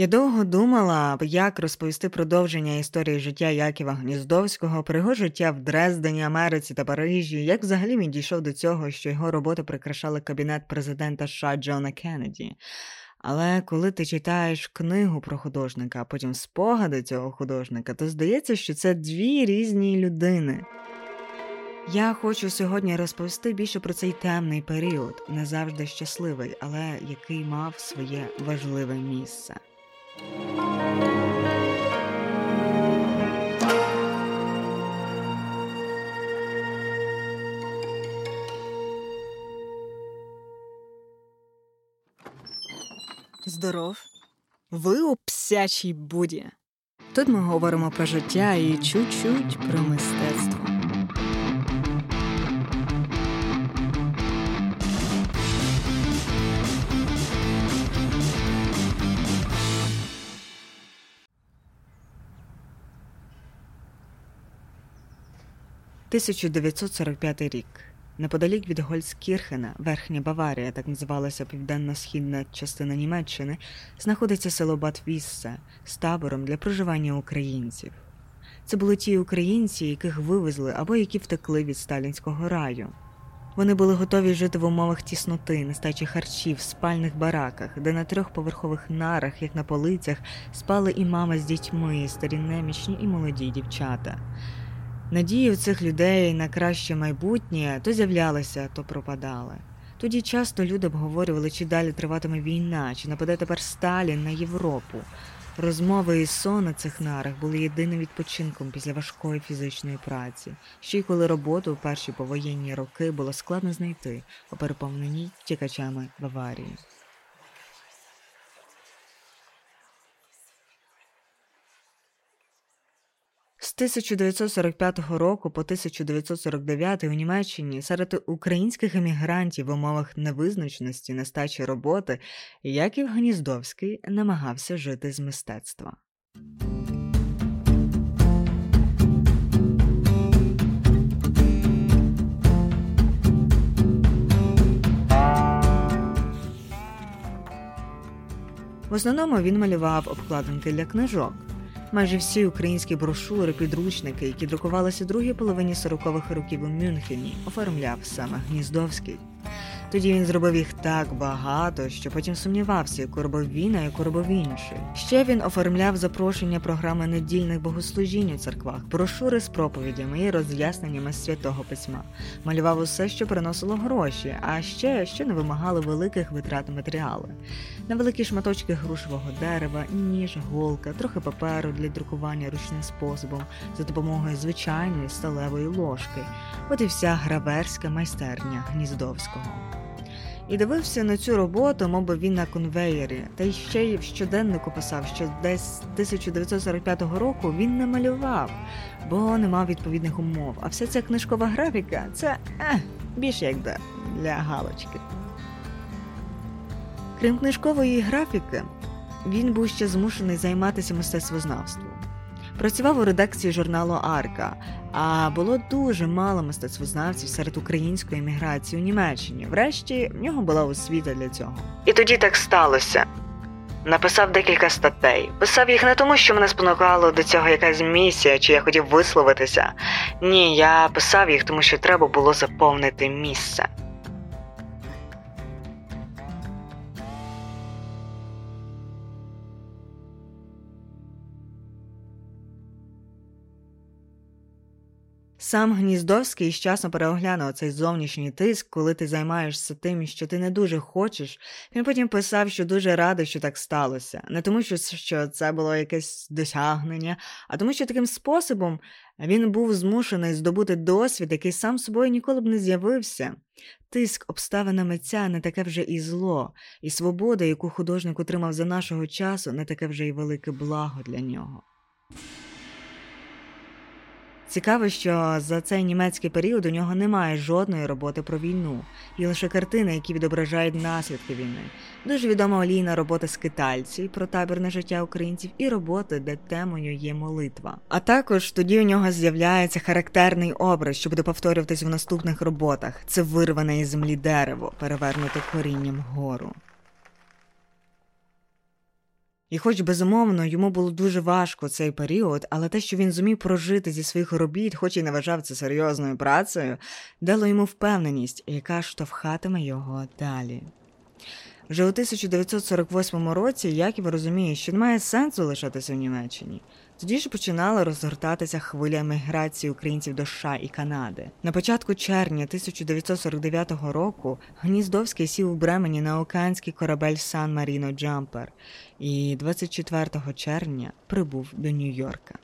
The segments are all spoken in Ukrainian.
Я довго думала, як розповісти продовження історії життя Яківа Гніздовського, про його життя в Дрездені, Америці та Парижі, як взагалі він дійшов до цього, що його роботи прикрашали кабінет президента США Джона Кеннеді. Але коли ти читаєш книгу про художника, а потім спогади цього художника, то здається, що це дві різні людини. Я хочу сьогодні розповісти більше про цей темний період, не завжди щасливий, але який мав своє важливе місце. Здоров, ви у псячій буді. Тут ми говоримо про життя і чуть-чуть про мистецтво. 1945 рік. Неподалік від Гольцкірхена, Верхня Баварія, так називалася південно-східна частина Німеччини, знаходиться село Батвіссе з табором для проживання українців. Це були ті українці, яких вивезли або які втекли від сталінського раю. Вони були готові жити в умовах тісноти, нестачі харчів, спальних бараках, де на трьохповерхових нарах, як на полицях, спали і мама з дітьми, старі немічні і молоді дівчата. Надії у цих людей на краще майбутнє то з'являлися, то пропадали. Тоді часто люди обговорювали, чи далі триватиме війна, чи нападе тепер Сталін на Європу. Розмови і сон на цих нарах були єдиним відпочинком після важкої фізичної праці, ще й коли роботу у перші повоєнні роки було складно знайти у переповненій тікачами Баварії. 1945 року по 1949 у Німеччині серед українських емігрантів в умовах невизначеності нестачі роботи Яків Гніздовський намагався жити з мистецтва. В основному він малював обкладинки для книжок. Майже всі українські брошури, підручники, які друкувалися другій половині 40-х років у Мюнхені, оформляв саме Гніздовський. Тоді він зробив їх так багато, що потім сумнівався, яку робив він, а яку робив інший. Ще він оформляв запрошення програми недільних богослужінь у церквах, брошури з проповідями і роз'ясненнями святого письма, малював усе, що приносило гроші, а ще що не вимагали великих витрат матеріали. На великі шматочки грушового дерева, ніж, голка, трохи паперу для друкування ручним способом за допомогою звичайної сталевої ложки. От і вся граверська майстерня Гніздовського і дивився на цю роботу, мов він на конвеєрі, та й ще й в щоденнику писав, що десь 1945 року він не малював, бо не мав відповідних умов. А вся ця книжкова графіка це е, більше як для галочки. Крім книжкової графіки, він був ще змушений займатися мистецтвознавством. Працював у редакції журналу Арка, а було дуже мало мистецтвознавців серед української еміграції у Німеччині. Врешті в нього була освіта для цього. І тоді так сталося. Написав декілька статей. Писав їх не тому, що мене спонукало до цього якась місія, чи я хотів висловитися. Ні, я писав їх, тому що треба було заповнити місце. Сам Гніздовський часом переоглянув цей зовнішній тиск, коли ти займаєшся тим, що ти не дуже хочеш. Він потім писав, що дуже радий, що так сталося. Не тому, що що це було якесь досягнення, а тому, що таким способом він був змушений здобути досвід, який сам собою ніколи б не з'явився. Тиск обставина митця не таке вже і зло, і свобода, яку художник отримав за нашого часу, не таке вже й велике благо для нього. Цікаво, що за цей німецький період у нього немає жодної роботи про війну, і лише картини, які відображають наслідки війни. Дуже відома олійна робота скитальці про табірне життя українців і роботи, де темою є молитва. А також тоді у нього з'являється характерний образ, що буде повторюватись в наступних роботах. Це вирване із землі дерево, перевернуте корінням вгору. І, хоч безумовно, йому було дуже важко цей період, але те, що він зумів прожити зі своїх робіт, хоч і не вважав це серйозною працею, дало йому впевненість, яка штовхатиме його далі. Вже у 1948 році Яків розуміє, що немає сенсу лишатися в Німеччині. Тоді ж починала розгортатися хвиля міграції українців до США і Канади. На початку червня 1949 року Гніздовський сів у Бремені на океанський корабель Сан Маріно Джампер і 24 червня прибув до Нью-Йорка.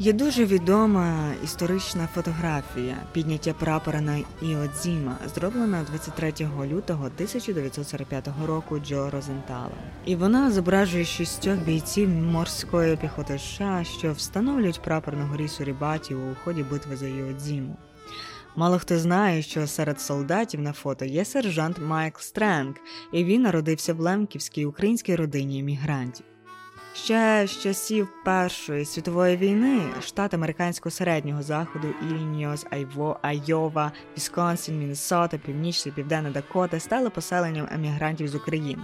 Є дуже відома історична фотографія підняття прапора на Іодзіма, зроблена 23 лютого 1945 року Джо Розентала. І вона зображує шістьох бійців морської піхоти США, що встановлюють прапор на горі Сурібаті у ході битви за Іодзіму. Мало хто знає, що серед солдатів на фото є сержант Майкл Стренг, і він народився в Лемківській українській родині емігрантів. Ще з часів Першої світової війни штат американського середнього заходу Ілліньос, Айво, Айова, Вісконсін, Міннесота, Північний, Південна Дакота стали поселенням емігрантів з України.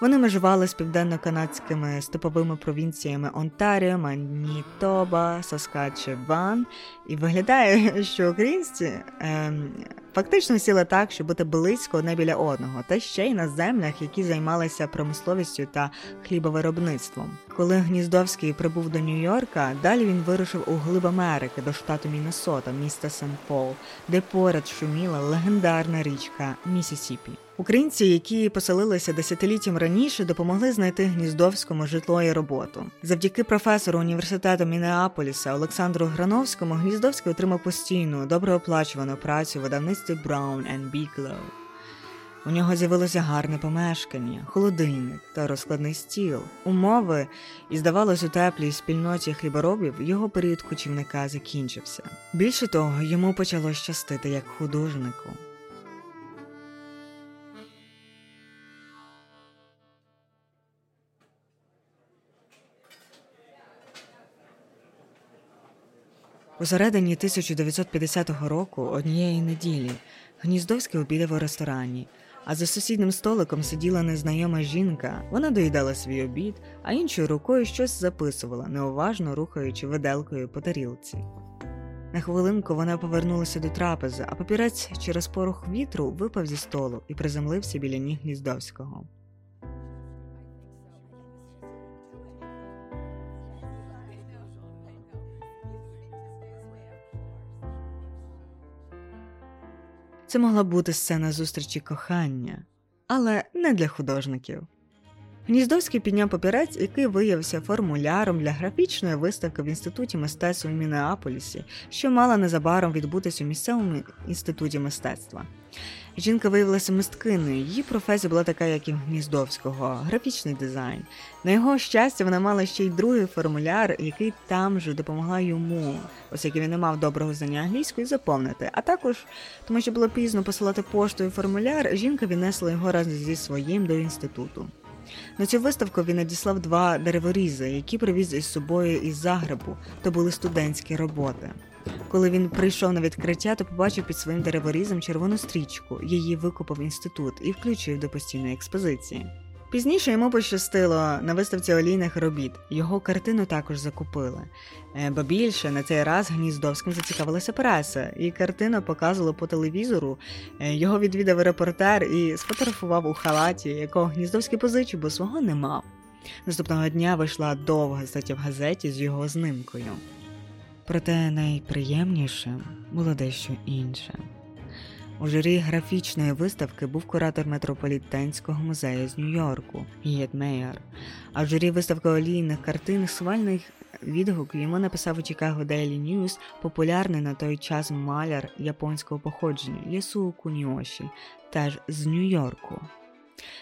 Вони межували з південно-канадськими степовими провінціями Онтаріо, Манітоба, Саскачеван. І виглядає, що українці ем, фактично сіли так, щоб бути близько не біля одного, та ще й на землях, які займалися промисловістю та хлібовиробництвом. Коли Гніздовський прибув до Нью-Йорка, далі він вирушив у глиб Америки до штату Міннесота, міста Сен-Пол, де поряд шуміла легендарна річка Місісіпі. Українці, які поселилися десятиліттям раніше, допомогли знайти Гніздовському житло і роботу. Завдяки професору університету Мінеаполіса Олександру Грановському Гніздовський отримав постійну, добре оплачувану працю видавництві Brown and Bigelow. У нього з'явилося гарне помешкання, холодильник та розкладний стіл. Умови, і здавалось, у теплій спільноті хліборобів його період кочівника закінчився. Більше того, йому почало щастити як художнику. У середині 1950 року однієї неділі Гніздовський обідав у ресторані, а за сусідним столиком сиділа незнайома жінка. Вона доїдала свій обід, а іншою рукою щось записувала, неуважно рухаючи виделкою по тарілці. На хвилинку вона повернулася до трапези, а папірець через порох вітру випав зі столу і приземлився біля ніг Гніздовського. Це могла бути сцена зустрічі кохання, але не для художників. Гніздовський підняв папірець, який виявився формуляром для графічної виставки в інституті мистецтва в Мінеаполісі, що мала незабаром відбутися у місцевому інституті мистецтва. Жінка виявилася мисткиною. Її професія була така, як і в Гніздовського, графічний дизайн. На його щастя, вона мала ще й другий формуляр, який там же допомогла йому, оскільки він не мав доброго знання англійської, заповнити. А також, тому що було пізно посилати поштою формуляр, жінка віднесла його разом зі своїм до інституту. На цю виставку він надіслав два дереворізи, які привіз із собою із Загребу, то були студентські роботи. Коли він прийшов на відкриття, то побачив під своїм дереворізом червону стрічку. Її викупив інститут і включив до постійної експозиції. Пізніше йому пощастило на виставці олійних робіт. Його картину також закупили. Е, бо більше на цей раз Гніздовським зацікавилася преса, і картину показували по телевізору. Е, його відвідав репортер і сфотографував у халаті, якого Гніздовський позичив, бо свого не мав. Наступного дня вийшла довга стаття в газеті з його знимкою. Проте найприємнішим було дещо інше. У журі графічної виставки був куратор метрополітенського музею з Нью-Йорку Гіт Мейер, а в журі виставки олійних картин схвальних відгук йому написав у Chicago Daily News популярний на той час маляр японського походження Ясуо Куніоші, теж з Нью-Йорку.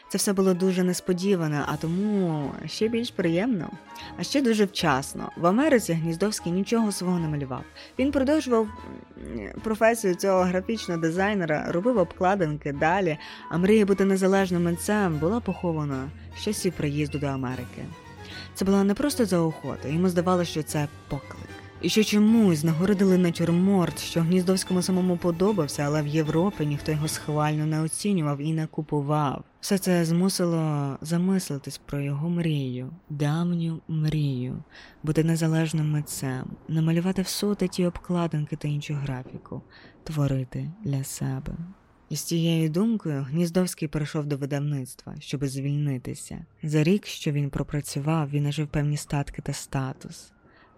Це все було дуже несподівано, а тому ще більш приємно. А ще дуже вчасно. В Америці Гніздовський нічого свого не малював. Він продовжував професію цього графічного дизайнера, робив обкладинки далі, а мрія бути незалежним митцем була похована з часів приїзду до Америки. Це була не просто заохота, йому здавалося, що це поклик. І що чомусь нагородили натюрморт, що Гніздовському самому подобався, але в Європі ніхто його схвально не оцінював і не купував. Все це змусило замислитись про його мрію, давню мрію, бути незалежним митцем, намалювати в соти ті обкладинки та іншу графіку, творити для себе. І з цією думкою Гніздовський перейшов до видавництва, щоб звільнитися. За рік, що він пропрацював, він нажив певні статки та статус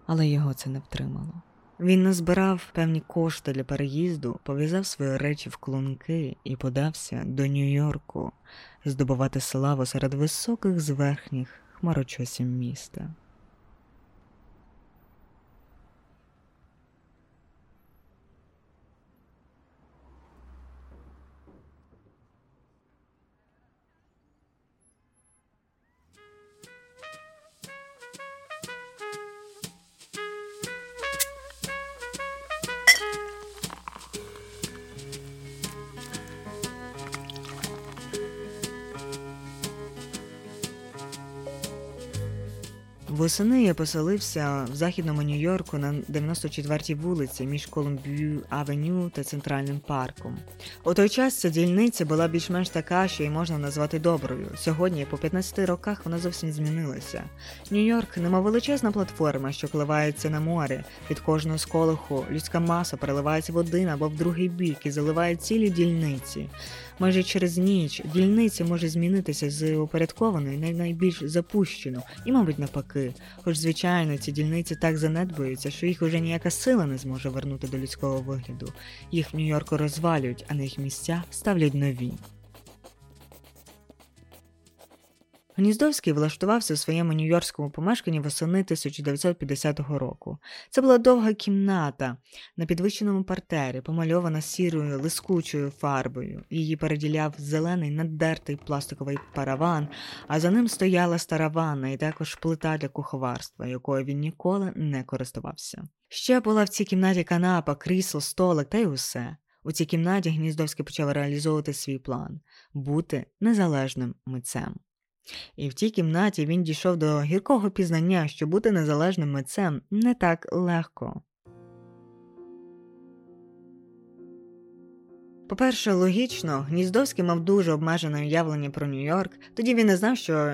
але його це не втримало. Він назбирав певні кошти для переїзду, пов'язав свої речі в клунки і подався до Нью-Йорку здобувати славу серед високих зверхніх хмарочосів міста. Восени я поселився в західному Нью-Йорку на 94-й вулиці між Колумбію Авеню та Центральним парком. У той час ця дільниця була більш-менш така, що її можна назвати доброю. Сьогодні, по 15 роках, вона зовсім змінилася. Нью-Йорк, немов величезна платформа, що коливається на морі. Від кожного сколиху людська маса переливається в один або в другий бік і заливає цілі дільниці. Майже через ніч дільниця може змінитися з упорядкованої на найбільш запущену, і, мабуть, навпаки. Хоч, звичайно, ці дільниці так занедбуються, що їх уже ніяка сила не зможе вернути до людського вигляду. Їх в Нью-Йорку розвалюють, а на їх місця ставлять нові. Гніздовський влаштувався у своєму нью-йоркському помешканні восени 1950 року. Це була довга кімната на підвищеному партері, помальована сірою лискучою фарбою. Її переділяв зелений наддертий пластиковий параван, а за ним стояла стара ванна і також плита для куховарства, якою він ніколи не користувався. Ще була в цій кімнаті канапа, крісло, столик та й усе. У цій кімнаті Гніздовський почав реалізовувати свій план бути незалежним митцем. І в тій кімнаті він дійшов до гіркого пізнання, що бути незалежним митцем не так легко. По-перше, логічно, Гніздовський мав дуже обмежене уявлення про Нью-Йорк. Тоді він не знав, що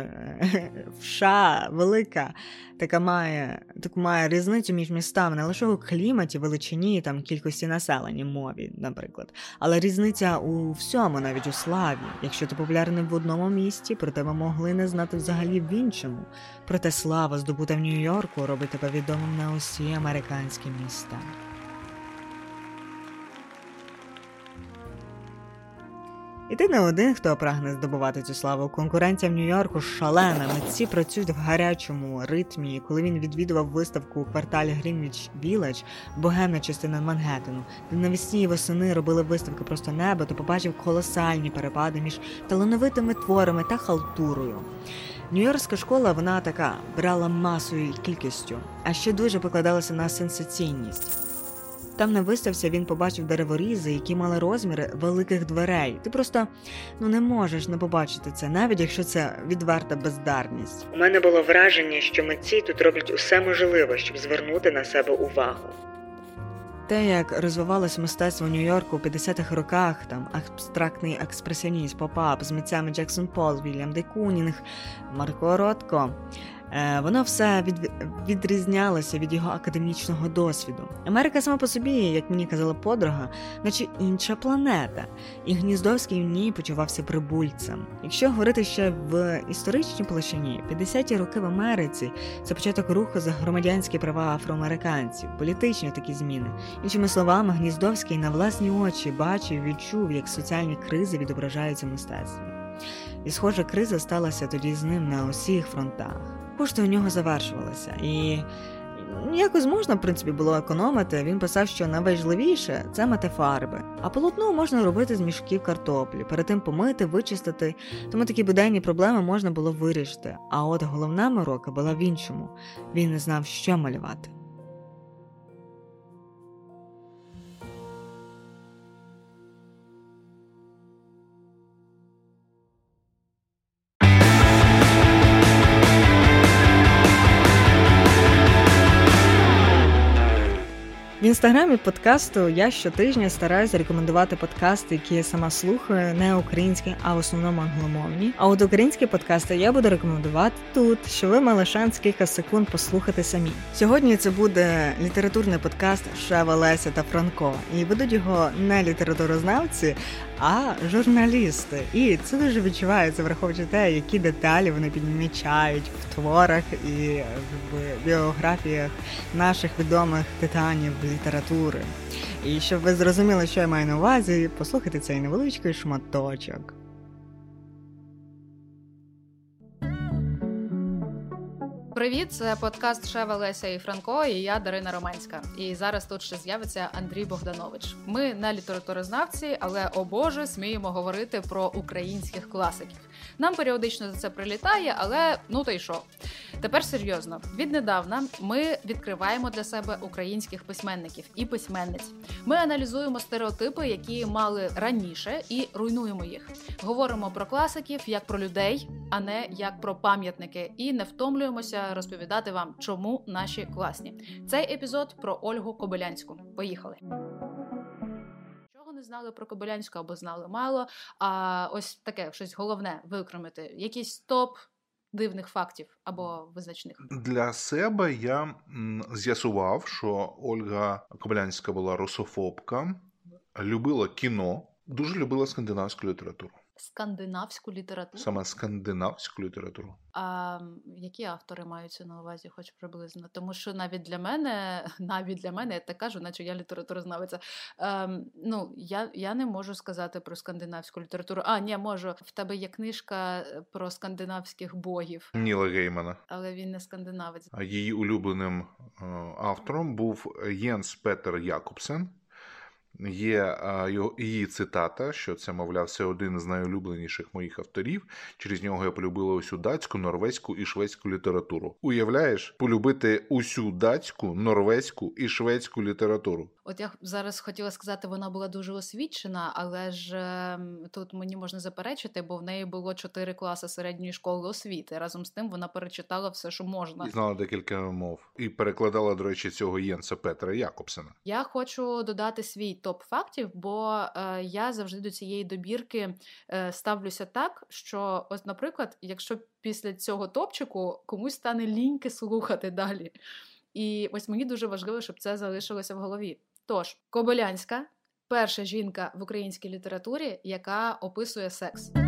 США велика така має таку має різницю між містами не лише у кліматі, величині, там кількості населення, мові, наприклад, але різниця у всьому, навіть у славі. Якщо ти популярний в одному місті, про тебе могли не знати взагалі в іншому. Проте слава, здобута в Нью-Йорку, робить тебе відомим на усі американські міста. І ти не один, хто прагне здобувати цю славу. Конкуренція в Нью-Йорку шалена. Митці працюють в гарячому ритмі. Коли він відвідував виставку у кварталі Грінвіч Віледж, богемна частина Манхеттену, де навесні і восени робили виставки просто неба, то побачив колосальні перепади між талановитими творами та халтурою. Нью-Йоркська школа вона така брала масою і кількістю, а ще дуже покладалася на сенсаційність. Там на виставці він побачив дереворізи, які мали розміри великих дверей. Ти просто ну не можеш не побачити це, навіть якщо це відверта бездарність. У мене було враження, що митці тут роблять усе можливе, щоб звернути на себе увагу. Те, як розвивалось мистецтво Нью-Йорку у 50-х роках, там абстрактний експресіонізм, поп-арт з митцями Джексон Поллок, Вільям Де Кунінг, Марк Ротко, воно все від, відрізнялося від його академічного досвіду. Америка сама по собі, як мені казала подруга, наче інша планета, і Гніздовський в ній почувався прибульцем. Якщо говорити ще в історичній площині, 50-ті роки в Америці це початок руху за громадянські права афроамериканців, політичні такі зміни. Іншими словами, Гніздовський на власні очі бачив, відчув, як соціальні кризи відображаються мистецтві. І, схоже, криза сталася тоді з ним на усіх фронтах. Кошти у нього завершувалися, і якось можна, в принципі, було економити. Він писав, що найважливіше це мати фарби. А полотно можна робити з мішків картоплі, перед тим помити, вичистити. Тому такі буденні проблеми можна було вирішити. А от головна морока була в іншому. Він не знав, що малювати. Інстаграмі подкасту я щотижня стараюся рекомендувати подкасти, які я сама слухаю, не українські, а в основному англомовні. А от українські подкасти я буду рекомендувати тут, що ви мали шанс кілька секунд послухати самі. Сьогодні це буде літературний подкаст Шева Леся та Франко, і ведуть його не літературознавці, а журналісти. І це дуже відчувається, враховуючи те, які деталі вони підмічають в творах і в біографіях наших відомих титанів літератури. І щоб ви зрозуміли, що я маю на увазі, послухайте цей невеличкий шматочок. Привіт, це подкаст Шева Леся і Франко. І я Дарина Романська. І зараз тут ще з'явиться Андрій Богданович. Ми не літературознавці, але о Боже, сміємо говорити про українських класиків. Нам періодично за це прилітає, але ну та й що. Тепер серйозно. Віднедавна ми відкриваємо для себе українських письменників і письменниць. Ми аналізуємо стереотипи, які мали раніше, і руйнуємо їх. Говоримо про класиків як про людей, а не як про пам'ятники, і не втомлюємося розповідати вам, чому наші класні. Цей епізод про Ольгу Кобилянську. Поїхали. Знали про Кобилянську або знали мало. А ось таке щось головне викромити. Якийсь топ дивних фактів або визначних для себе я з'ясував, що Ольга Кобилянська була русофобка, любила кіно, дуже любила скандинавську літературу скандинавську літературу. Саме скандинавську літературу. А які автори маються на увазі, хоч приблизно? Тому що навіть для мене, навіть для мене, я так кажу, наче я літературознавиця. Ем, ну, я я не можу сказати про скандинавську літературу. А, ні, можу. В тебе є книжка е, про скандинавських богів. Ніла Геймана. Але він не скандинавець. А її улюбленим е, автором був Єнс Петер Якобсен. Є її цитата, що це, мовляв, це один з найулюбленіших моїх авторів. Через нього я полюбила усю датську, норвезьку і шведську літературу. Уявляєш, полюбити усю датську, норвезьку і шведську літературу. От я зараз хотіла сказати, вона була дуже освічена, але ж е, тут мені можна заперечити, бо в неї було чотири класи середньої школи освіти. Разом з тим вона перечитала все, що можна. І Знала декілька мов і перекладала, до речі, цього Єнса Петра Якобсена. Я хочу додати свій топ фактів, бо е, я завжди до цієї добірки е, ставлюся так, що, ось, наприклад, якщо після цього топчику комусь стане ліньки слухати далі. І ось мені дуже важливо, щоб це залишилося в голові. Тож, Кобилянська перша жінка в українській літературі, яка описує секс.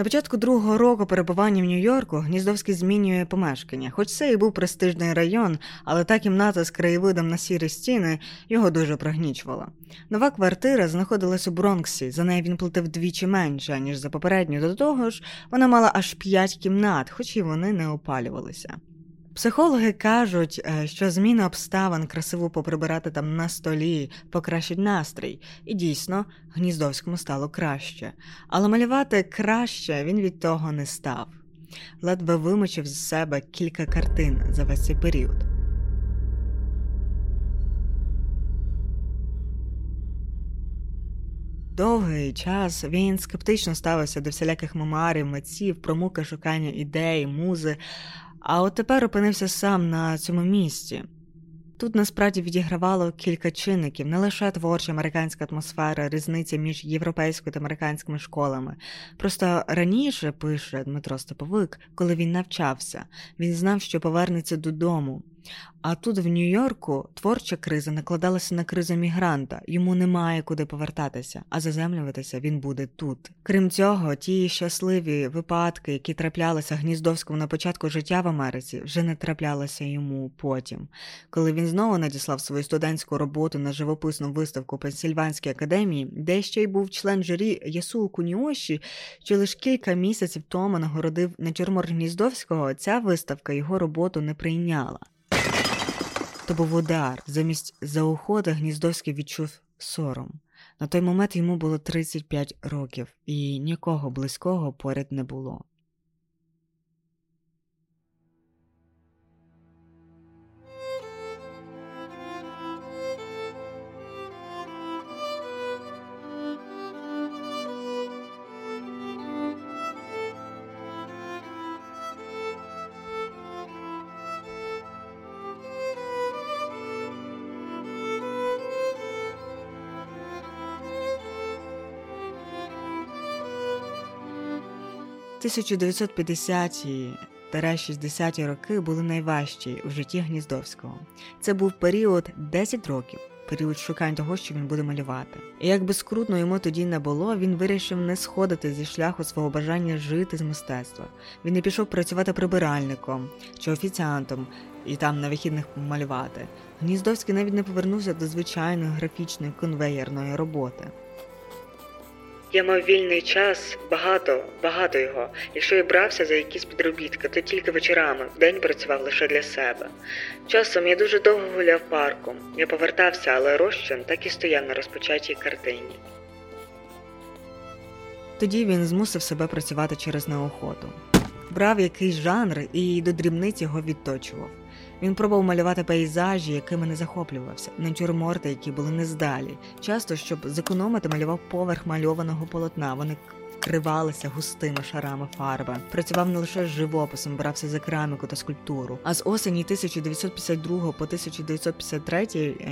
На початку другого року перебування в Нью-Йорку Гніздовський змінює помешкання. Хоч це і був престижний район, але та кімната з краєвидом на сірі стіни його дуже прогнічувала. Нова квартира знаходилась у Бронксі. За неї він платив двічі менше ніж за попередню. До того ж, вона мала аж п'ять кімнат, хоч і вони не опалювалися. Психологи кажуть, е, що зміна обставин красиво поприбирати там на столі, покращить настрій, і дійсно Гніздовському стало краще. Але малювати краще він від того не став. Ледве вимочив з себе кілька картин за весь цей період. Довгий час він скептично ставився до всіляких мемуарів, митців, про муки шукання ідей, музи. А от тепер опинився сам на цьому місці. Тут насправді відігравало кілька чинників, не лише творча американська атмосфера, різниця між європейською та американськими школами. Просто раніше, пише Дмитро Степовик, коли він навчався, він знав, що повернеться додому. А тут в Нью-Йорку творча криза накладалася на кризу мігранта. Йому немає куди повертатися, а заземлюватися він буде тут. Крім цього, ті щасливі випадки, які траплялися Гніздовському на початку життя в Америці, вже не траплялися йому потім. Коли він знову надіслав свою студентську роботу на живописну виставку Пенсільванській академії, де ще й був член журі Ясу Куніоші, що лише кілька місяців тому нагородив натюрморт Гніздовського, ця виставка його роботу не прийняла. То був удар. Замість заохоти Гніздовський відчув сором. На той момент йому було 35 років, і нікого близького поряд не було. 1950-ті 60-ті роки були найважчі в житті Гніздовського. Це був період 10 років, період шукань того, що він буде малювати. І як би скрутно йому тоді не було, він вирішив не сходити зі шляху свого бажання жити з мистецтва. Він не пішов працювати прибиральником чи офіціантом і там на вихідних малювати. Гніздовський навіть не повернувся до звичайної графічної конвеєрної роботи. Я мав вільний час, багато, багато його. Якщо я брався за якісь підробітки, то тільки вечорами, вдень працював лише для себе. Часом я дуже довго гуляв парком. Я повертався, але розчин так і стояв на розпочатій картині. Тоді він змусив себе працювати через неохоту. Брав якийсь жанр і до дрібниць його відточував. Він пробував малювати пейзажі, якими не захоплювався, натюрморти, які були нездалі. Часто, щоб зекономити, малював поверх мальованого полотна. Вони вкривалися густими шарами фарби. Працював не лише з живописом, брався за кераміку та скульптуру. А з осені 1952 по 1953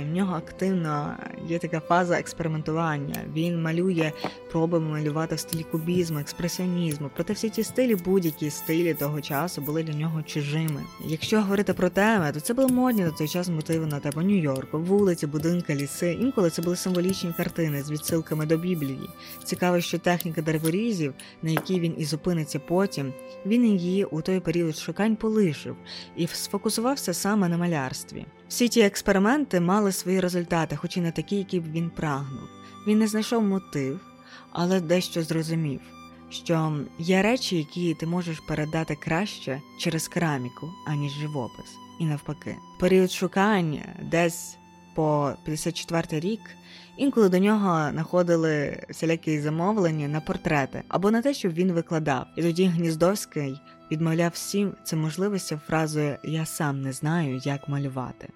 в нього активно є така фаза експериментування. Він малює проби малювати в стилі кубізму, експресіонізму. Проте всі ті стилі, будь-які стилі того часу були для нього чужими. Якщо говорити про теми, то це були модні на той час мотиви на тему Нью-Йорку, вулиці, будинки, ліси. Інколи це були символічні картини з відсилками до Біблії. Цікаво, що техніка деревої фрізів, на якій він і зупиниться потім, він її у той період шукань полишив і сфокусувався саме на малярстві. Всі ті експерименти мали свої результати, хоч і не такі, які б він прагнув. Він не знайшов мотив, але дещо зрозумів. Що є речі, які ти можеш передати краще через кераміку, аніж живопис, і навпаки, період шукань десь по 54 рік Інколи до нього находили всілякі замовлення на портрети або на те, щоб він викладав. І тоді Гніздовський відмовляв всім це можливості фразою Я сам не знаю, як малювати.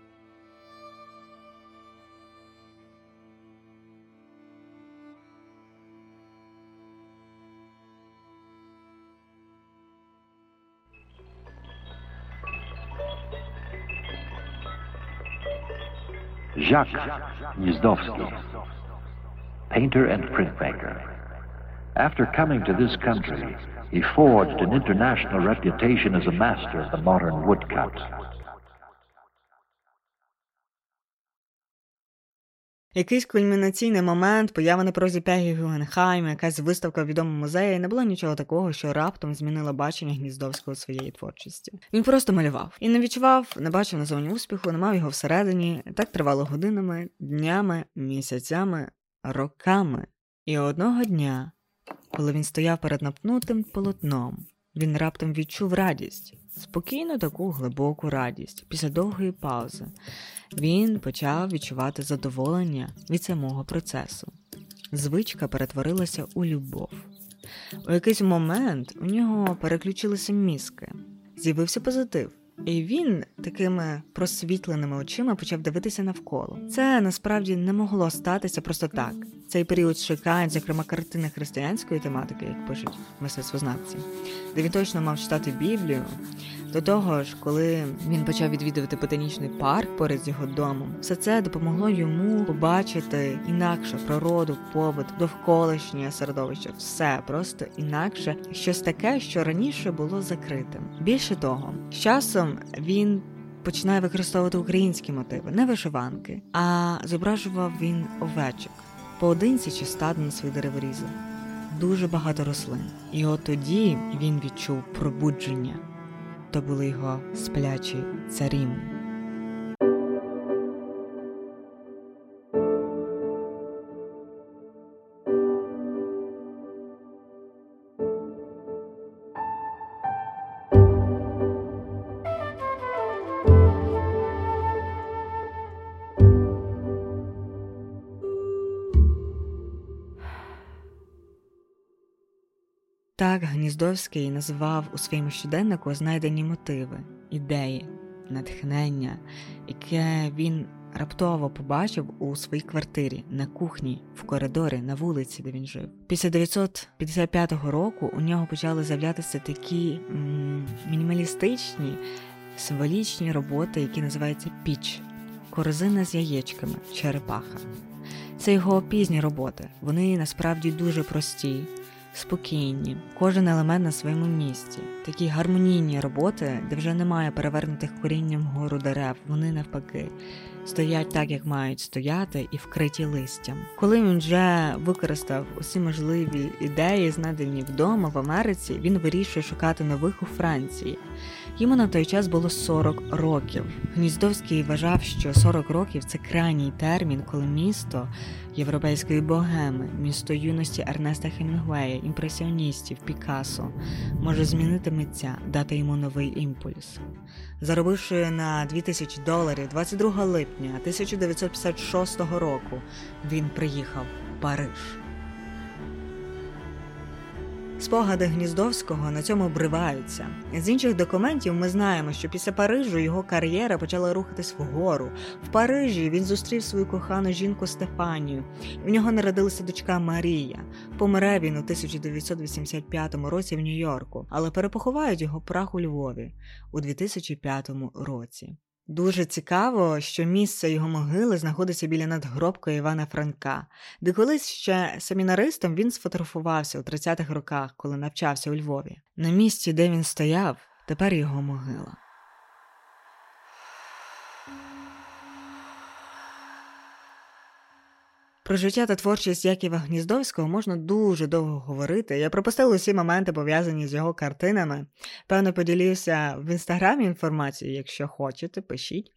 Jacques Gnizdowski, painter and printmaker. After coming to this country, he forged an international reputation as a master of the modern woodcut. Якийсь кульмінаційний момент, поява на прозі Пегі Гугенхайма, якась виставка в відомому музеї, не було нічого такого, що раптом змінило бачення Гніздовського своєї творчості. Він просто малював і не відчував, не бачив назовні успіху, не мав його всередині. Так тривало годинами, днями, місяцями, роками. І одного дня, коли він стояв перед напнутим полотном, він раптом відчув радість, спокійну таку глибоку радість після довгої паузи. Він почав відчувати задоволення від самого процесу. Звичка перетворилася у любов. У якийсь момент у нього переключилися мізки, з'явився позитив. І він такими просвітленими очима почав дивитися навколо. Це насправді не могло статися просто так. Цей період шукають, зокрема, картини християнської тематики, як пишуть мистецтвознавці, де він точно мав читати Біблію. До того ж, коли він почав відвідувати ботанічний парк поряд з його домом, все це допомогло йому побачити інакше природу, побут, довколишнє середовище, все просто інакше, щось таке, що раніше було закритим. Більше того, з часом він починає використовувати українські мотиви, не вишиванки, а зображував він овечок поодинці чи стадо на своїх дереворізах. Дуже багато рослин. І от тоді він відчув пробудження. То були його сплячі царівни. Гніздовський назвав у своєму щоденнику знайдені мотиви, ідеї, натхнення, яке він раптово побачив у своїй квартирі на кухні, в коридорі, на вулиці, де він жив. Після 955 року у нього почали з'являтися такі мінімалістичні, символічні роботи, які називаються піч, корзина з яєчками, черепаха. Це його пізні роботи. Вони насправді дуже прості спокійні, кожен елемент на своєму місці. Такі гармонійні роботи, де вже немає перевернутих корінням гору дерев, вони навпаки. Стоять так, як мають стояти, і вкриті листям. Коли він вже використав усі можливі ідеї, знайдені вдома в Америці, він вирішує шукати нових у Франції. Йому на той час було 40 років. Гніздовський вважав, що 40 років це крайній термін, коли місто європейської богеми, місто юності Ернеста Хемінгуея, імпресіоністів, Пікассо, може змінити митця, дати йому новий імпульс. Заробивши на 2000 доларів 22 липня 1956 року, він приїхав в Париж. Спогади Гніздовського на цьому обриваються. З інших документів ми знаємо, що після Парижу його кар'єра почала рухатись вгору. В Парижі він зустрів свою кохану жінку Стефанію. В нього народилася дочка Марія. Помре він у 1985 році в Нью-Йорку, але перепоховають його прах у Львові у 2005 році. Дуже цікаво, що місце його могили знаходиться біля надгробка Івана Франка, де колись ще семінаристом він сфотографувався у 30-х роках, коли навчався у Львові. На місці, де він стояв, тепер його могила. Про життя та творчість Якова Гніздовського можна дуже довго говорити. Я пропустила усі моменти, пов'язані з його картинами. Певно, поділюся в інстаграмі інформацією, якщо хочете, пишіть,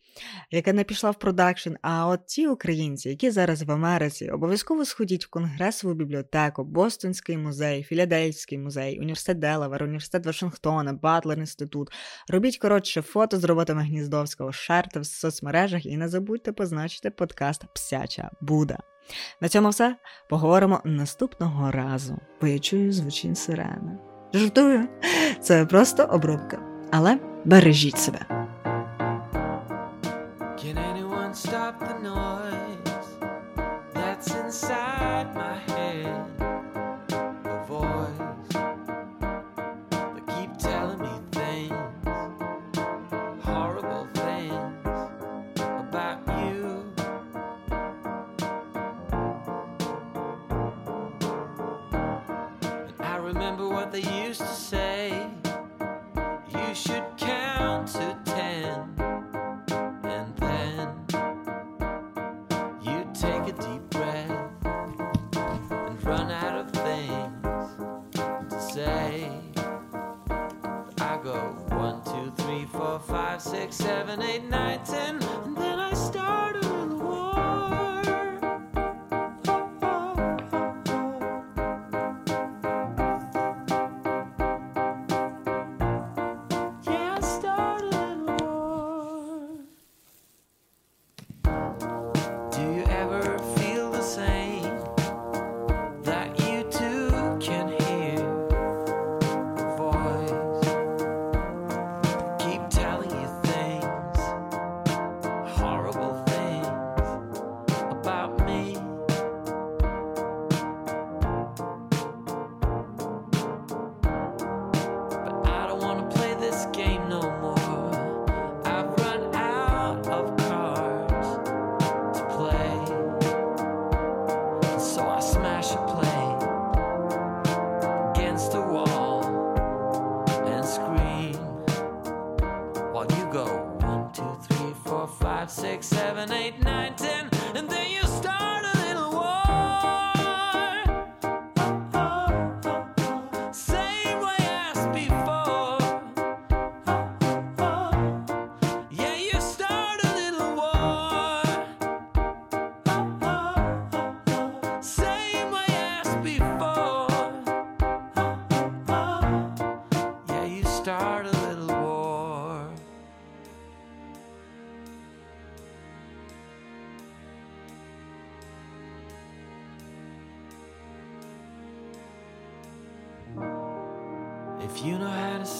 яка не пішла в продакшн. А от ті українці, які зараз в Америці, обов'язково сходіть в Конгресову бібліотеку, Бостонський музей, Філадельфський музей, університет Делавер, університет Вашингтона, Батлер інститут. Робіть коротше фото з роботами Гніздовського, шерте в соцмережах і не забудьте позначити подкаст Псяча Буда. На цьому все поговоримо наступного разу, бо я чую звучить сирени. Жартую, це просто обробка. Але бережіть себе. Can anyone stop the noise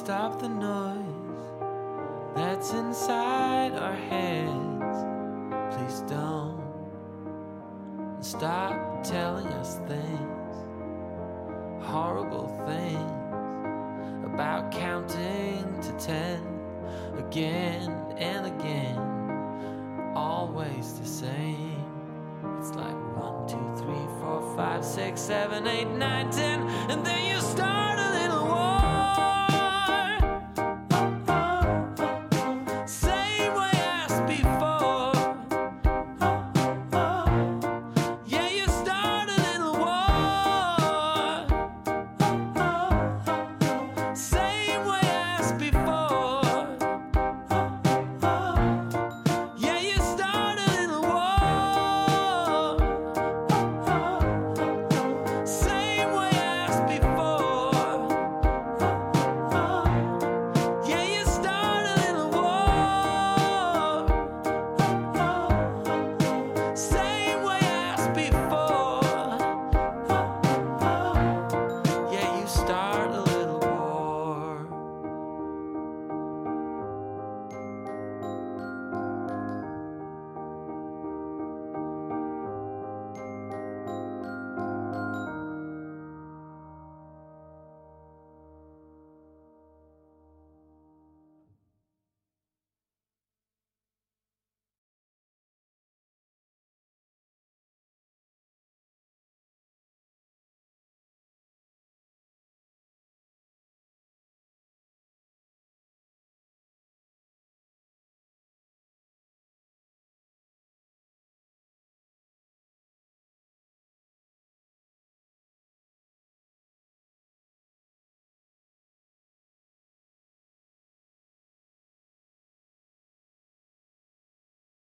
stop the noise that's inside our heads, please don't stop telling us things, horrible things about counting to ten again and again, always the same. It's like one, two, three, four, five, six, seven, eight, nine, ten, and then you start